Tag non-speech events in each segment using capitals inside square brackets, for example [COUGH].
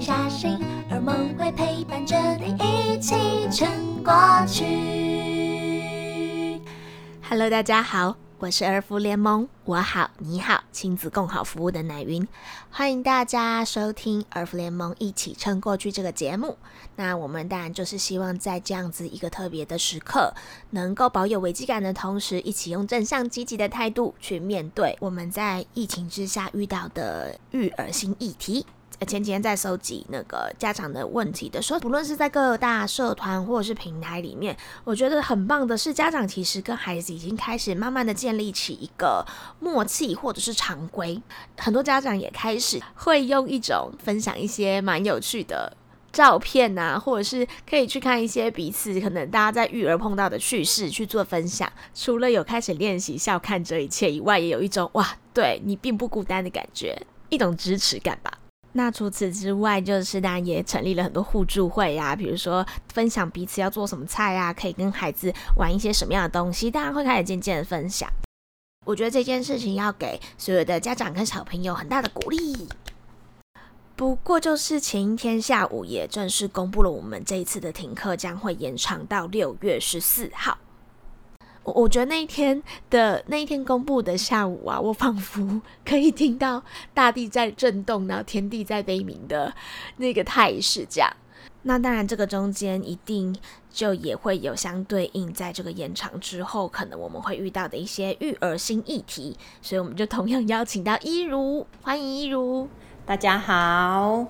下心，而梦会陪伴着你一起撑过去。Hello，大家好，我是儿福联盟，我好你好，亲子共好服务的奶云，欢迎大家收听儿福联盟一起撑过去这个节目。那我们当然就是希望在这样子一个特别的时刻，能够保有危机感的同时，一起用正向积极的态度去面对我们在疫情之下遇到的育儿新议题。前几天在收集那个家长的问题的时候，不论是在各大社团或者是平台里面，我觉得很棒的是，家长其实跟孩子已经开始慢慢的建立起一个默契或者是常规。很多家长也开始会用一种分享一些蛮有趣的照片啊，或者是可以去看一些彼此可能大家在育儿碰到的趣事去做分享。除了有开始练习笑看这一切以外，也有一种哇，对你并不孤单的感觉，一种支持感吧。那除此之外，就是当然也成立了很多互助会呀，比如说分享彼此要做什么菜啊，可以跟孩子玩一些什么样的东西，大家会开始渐渐的分享。我觉得这件事情要给所有的家长跟小朋友很大的鼓励。不过，就是前一天下午也正式公布了，我们这一次的停课将会延长到六月十四号。我我觉得那一天的那一天公布的下午啊，我仿佛 [LAUGHS] 可以听到大地在震动，然后天地在悲鸣的那个态势。这样，那当然这个中间一定就也会有相对应，在这个延长之后，可能我们会遇到的一些育儿新议题。所以我们就同样邀请到一如，欢迎一如，大家好。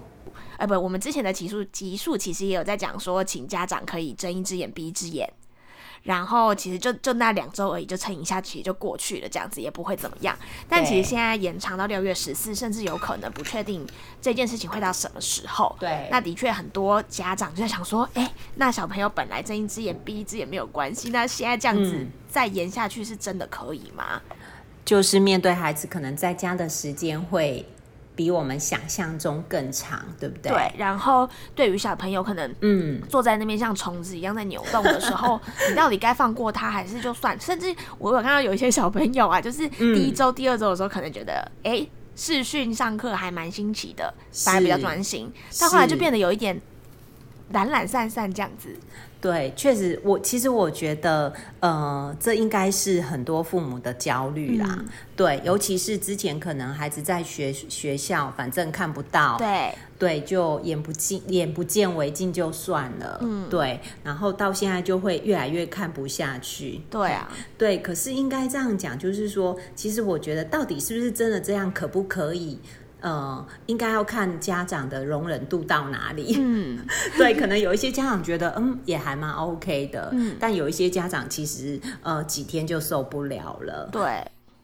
哎，不，我们之前的集数集数其实也有在讲说，请家长可以睁一只眼闭一只眼。然后其实就就那两周而已，就撑一下，其实就过去了，这样子也不会怎么样。但其实现在延长到六月十四，甚至有可能不确定这件事情会到什么时候。对，那的确很多家长就在想说，哎，那小朋友本来睁一只眼闭一只眼没有关系，那现在这样子再延下去是真的可以吗？就是面对孩子可能在家的时间会。比我们想象中更长，对不对？对。然后对于小朋友，可能嗯，坐在那边像虫子一样在扭动的时候，[LAUGHS] 你到底该放过他，还是就算？甚至我有看到有一些小朋友啊，就是第一周、第二周的时候，可能觉得哎，视讯上课还蛮新奇的，反而比较专心，但后来就变得有一点懒懒散散这样子。对，确实，我其实我觉得，呃，这应该是很多父母的焦虑啦。对，尤其是之前可能孩子在学学校，反正看不到，对对，就眼不见眼不见为净就算了。嗯，对，然后到现在就会越来越看不下去。对啊，对，可是应该这样讲，就是说，其实我觉得，到底是不是真的这样，可不可以？呃，应该要看家长的容忍度到哪里。嗯，[LAUGHS] 对，可能有一些家长觉得，嗯，也还蛮 OK 的。嗯，但有一些家长其实，呃，几天就受不了了。对。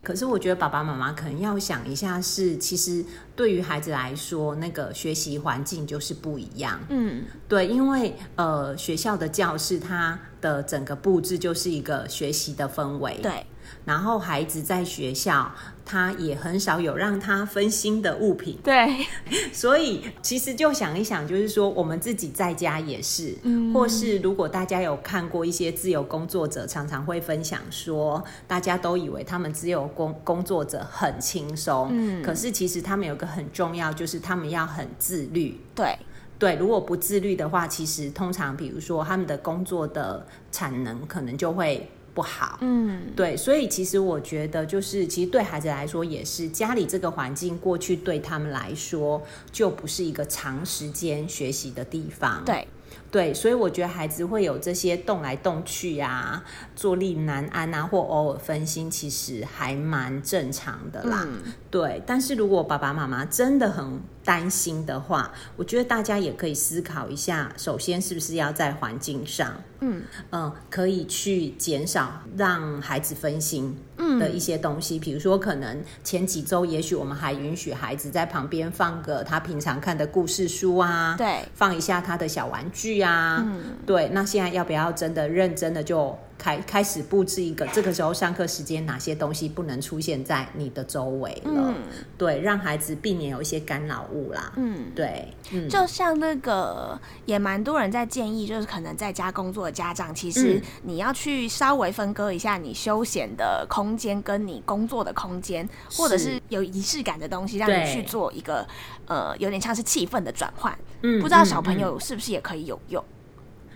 可是我觉得爸爸妈妈可能要想一下，是其实对于孩子来说，那个学习环境就是不一样。嗯，对，因为呃，学校的教室它的整个布置就是一个学习的氛围。对。然后孩子在学校，他也很少有让他分心的物品。对，[LAUGHS] 所以其实就想一想，就是说我们自己在家也是，或是如果大家有看过一些自由工作者，常常会分享说，大家都以为他们自由工工作者很轻松，嗯，可是其实他们有个很重要，就是他们要很自律。对，对，如果不自律的话，其实通常比如说他们的工作的产能可能就会。不好，嗯，对，所以其实我觉得，就是其实对孩子来说也是，家里这个环境过去对他们来说就不是一个长时间学习的地方，对。对，所以我觉得孩子会有这些动来动去呀，坐立难安啊，或偶尔分心，其实还蛮正常的啦。对，但是如果爸爸妈妈真的很担心的话，我觉得大家也可以思考一下，首先是不是要在环境上，嗯嗯，可以去减少让孩子分心。的一些东西，比如说，可能前几周，也许我们还允许孩子在旁边放个他平常看的故事书啊，对，放一下他的小玩具啊，嗯，对。那现在要不要真的认真的就开开始布置一个这个时候上课时间哪些东西不能出现在你的周围了，对，让孩子避免有一些干扰物啦。嗯，对，嗯，就像那个也蛮多人在建议，就是可能在家工作的家长，其实你要去稍微分割一下你休闲的空间跟你工作的空间，或者是。有仪式感的东西，让你去做一个呃有点像是气氛的转换。嗯，不知道小朋友是不是也可以有用？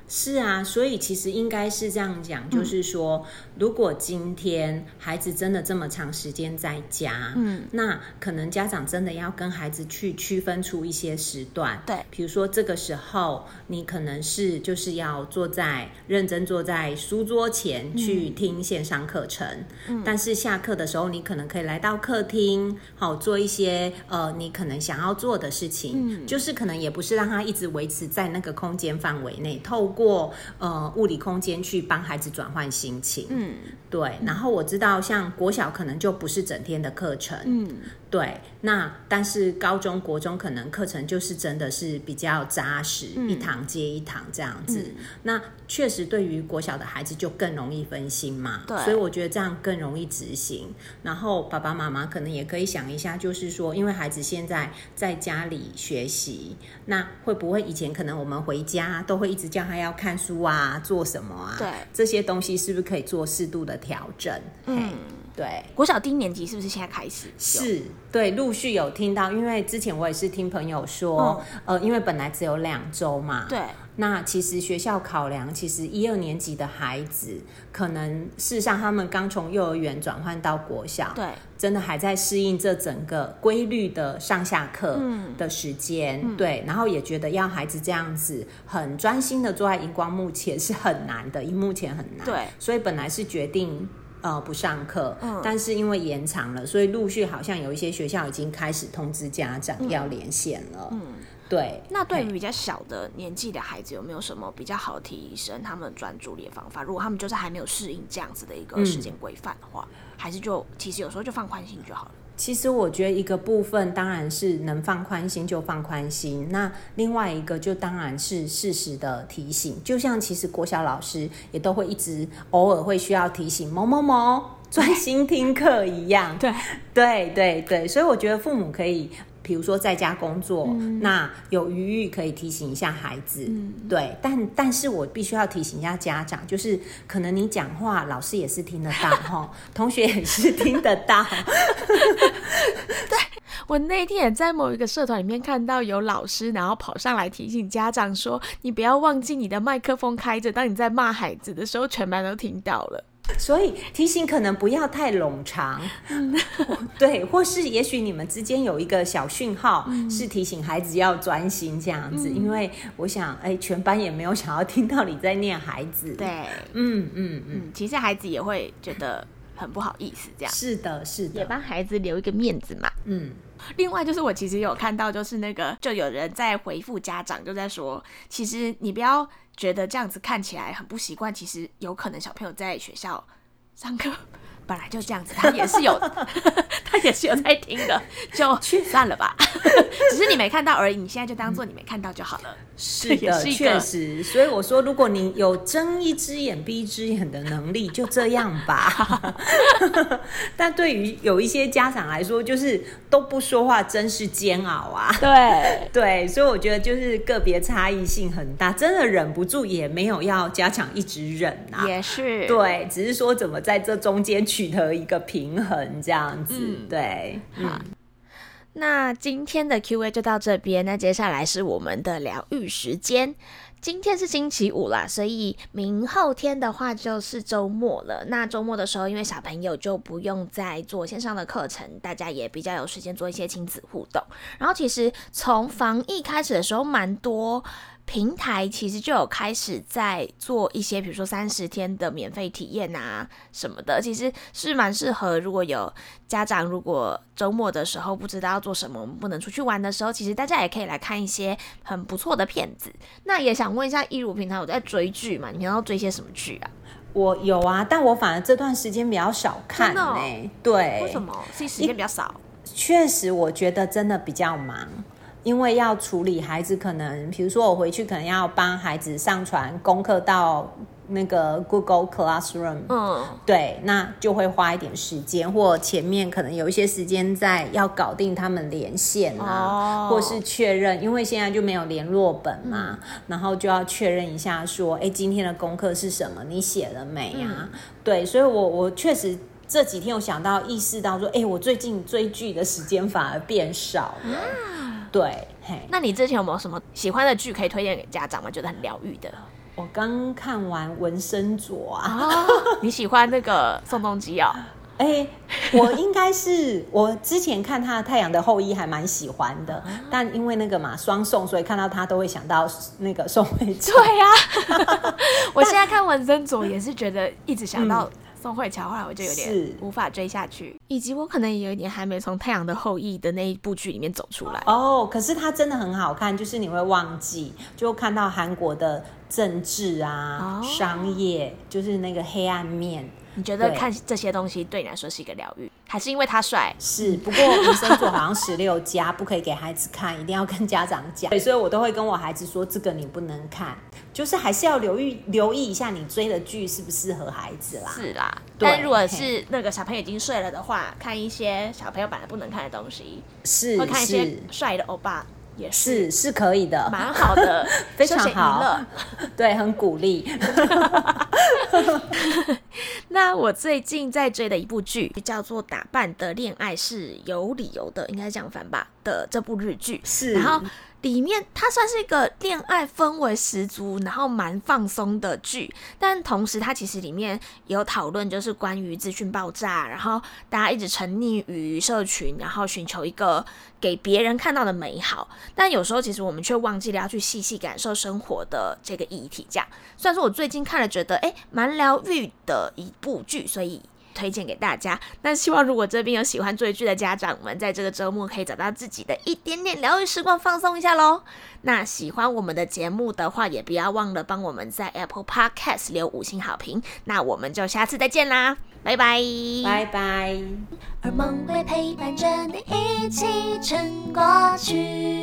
是啊，所以其实应该是这样讲，就是说，如果今天孩子真的这么长时间在家，嗯，那可能家长真的要跟孩子去区分出一些时段，对，比如说这个时候你可能是就是要坐在认真坐在书桌前去听线上课程，嗯，但是下课的时候你可能可以来到客厅，好做一些呃你可能想要做的事情，嗯，就是可能也不是让他一直维持在那个空间范围内透。过呃物理空间去帮孩子转换心情，嗯，对。然后我知道像国小可能就不是整天的课程，嗯。对，那但是高中国中可能课程就是真的是比较扎实，一堂接一堂这样子。那确实对于国小的孩子就更容易分心嘛，对，所以我觉得这样更容易执行。然后爸爸妈妈可能也可以想一下，就是说，因为孩子现在在家里学习，那会不会以前可能我们回家都会一直叫他要看书啊，做什么啊？对，这些东西是不是可以做适度的调整？嗯。对，国小低年级是不是现在开始？是，对，陆续有听到，因为之前我也是听朋友说，呃，因为本来只有两周嘛，对，那其实学校考量，其实一二年级的孩子，可能事实上他们刚从幼儿园转换到国小，对，真的还在适应这整个规律的上下课的时间，对，然后也觉得要孩子这样子很专心的坐在荧光幕前是很难的，荧幕前很难，对，所以本来是决定。呃，不上课，但是因为延长了，所以陆续好像有一些学校已经开始通知家长要连线了。嗯，对。那对于比较小的年纪的孩子，有没有什么比较好提升他们专注力的方法？如果他们就是还没有适应这样子的一个时间规范的话，还是就其实有时候就放宽心就好了。其实我觉得一个部分当然是能放宽心就放宽心，那另外一个就当然是适时的提醒，就像其实国小老师也都会一直偶尔会需要提醒某某某专心听课一样。[LAUGHS] 对对对对，所以我觉得父母可以。比如说在家工作，那有余裕可以提醒一下孩子，对，但但是我必须要提醒一下家长，就是可能你讲话，老师也是听得到 [LAUGHS] 哈，同学也是听得到。[LAUGHS] 对我那天也在某一个社团里面看到有老师，然后跑上来提醒家长说：“你不要忘记你的麦克风开着，当你在骂孩子的时候，全班都听到了。”所以提醒可能不要太冗长，对，或是也许你们之间有一个小讯号，是提醒孩子要专心这样子，因为我想，哎，全班也没有想要听到你在念孩子，对，嗯嗯。嗯，其实孩子也会觉得很不好意思，这样。是的，是的，也帮孩子留一个面子嘛，嗯。另外就是我其实有看到，就是那个就有人在回复家长，就在说，其实你不要觉得这样子看起来很不习惯，其实有可能小朋友在学校上课。本来就这样子，他也是有，[LAUGHS] 他也是有在听的，就算了吧。[LAUGHS] 只是你没看到而已，你现在就当做你没看到就好了。是的，确实。所以我说，如果你有睁一只眼闭一只眼的能力，就这样吧。[LAUGHS] 但对于有一些家长来说，就是都不说话，真是煎熬啊。对对，所以我觉得就是个别差异性很大，真的忍不住也没有要加强一直忍啊。也是对，只是说怎么在这中间。取得一个平衡，这样子，对，好。那今天的 Q&A 就到这边，那接下来是我们的疗愈时间。今天是星期五啦，所以明后天的话就是周末了。那周末的时候，因为小朋友就不用再做线上的课程，大家也比较有时间做一些亲子互动。然后，其实从防疫开始的时候，蛮多。平台其实就有开始在做一些，比如说三十天的免费体验啊什么的，其实是蛮适合。如果有家长如果周末的时候不知道要做什么，我们不能出去玩的时候，其实大家也可以来看一些很不错的片子。那也想问一下，一如平常有在追剧嘛？你平常追些什么剧啊？我有啊，但我反而这段时间比较少看呢。对，为什么？是时间比较少？确实，我觉得真的比较忙。因为要处理孩子，可能比如说我回去可能要帮孩子上传功课到那个 Google Classroom，嗯，对，那就会花一点时间，或前面可能有一些时间在要搞定他们连线啊，哦或是确认，因为现在就没有联络本嘛，然后就要确认一下说，哎，今天的功课是什么？你写了没啊？对，所以我我确实。这几天有想到意识到说，哎，我最近追剧的时间反而变少了。对，嘿，那你之前有没有什么喜欢的剧可以推荐给家长吗？觉得很疗愈的？我刚看完《纹身左》啊，哦，[LAUGHS] 你喜欢那个宋仲基哦？哎、我应该是我之前看他的《太阳的后裔》还蛮喜欢的，但因为那个嘛双宋，所以看到他都会想到那个宋慧乔。对呀、[LAUGHS] 我现在看文森佐也是觉得一直想到宋慧乔，后来我就有点是无法追下去，以及我可能也有一点还没从《太阳的后裔》的那一部剧里面走出来。哦，可是它真的很好看，就是你会忘记，就看到韩国的政治啊、哦商业，就是那个黑暗面。你觉得看这些东西对你来说是一个疗愈，还是因为他帅？是，不过纹身座好像十六加，不可以给孩子看，一定要跟家长讲。对，所以我都会跟我孩子说，这个你不能看，就是还是要留意留意一下你追的剧适不适合孩子啦。是啦，但如果是那个小朋友已经睡了的话，看一些小朋友本来不能看的东西，是会看一些是帅的欧巴，也是是是可以的，蛮好的 [LAUGHS] 非常好乐。[LAUGHS] 对，很鼓励。[LAUGHS] 那我最近在追的一部剧叫做《打扮的恋爱是有理由的》，应该这样翻吧的这部日剧。是然后里面它算是一个恋爱氛围十足，然后蛮放松的剧，但同时它其实里面有讨论，就是关于资讯爆炸，然后大家一直沉溺于社群，然后寻求一个给别人看到的美好，但有时候其实我们却忘记了要去细细感受生活的这个议题。这样，虽然说我最近看了觉得哎蛮疗愈一部剧，所以。推荐给大家，那希望如果这边有喜欢追剧的家长们，在这个周末可以找到自己的一点点疗愈时光，放松一下喽。那喜欢我们的节目的话，也不要忘了帮我们在 Apple Podcast 留五星好评。那我们就下次再见啦，拜拜，拜拜。而梦会陪伴着你一起撑过去。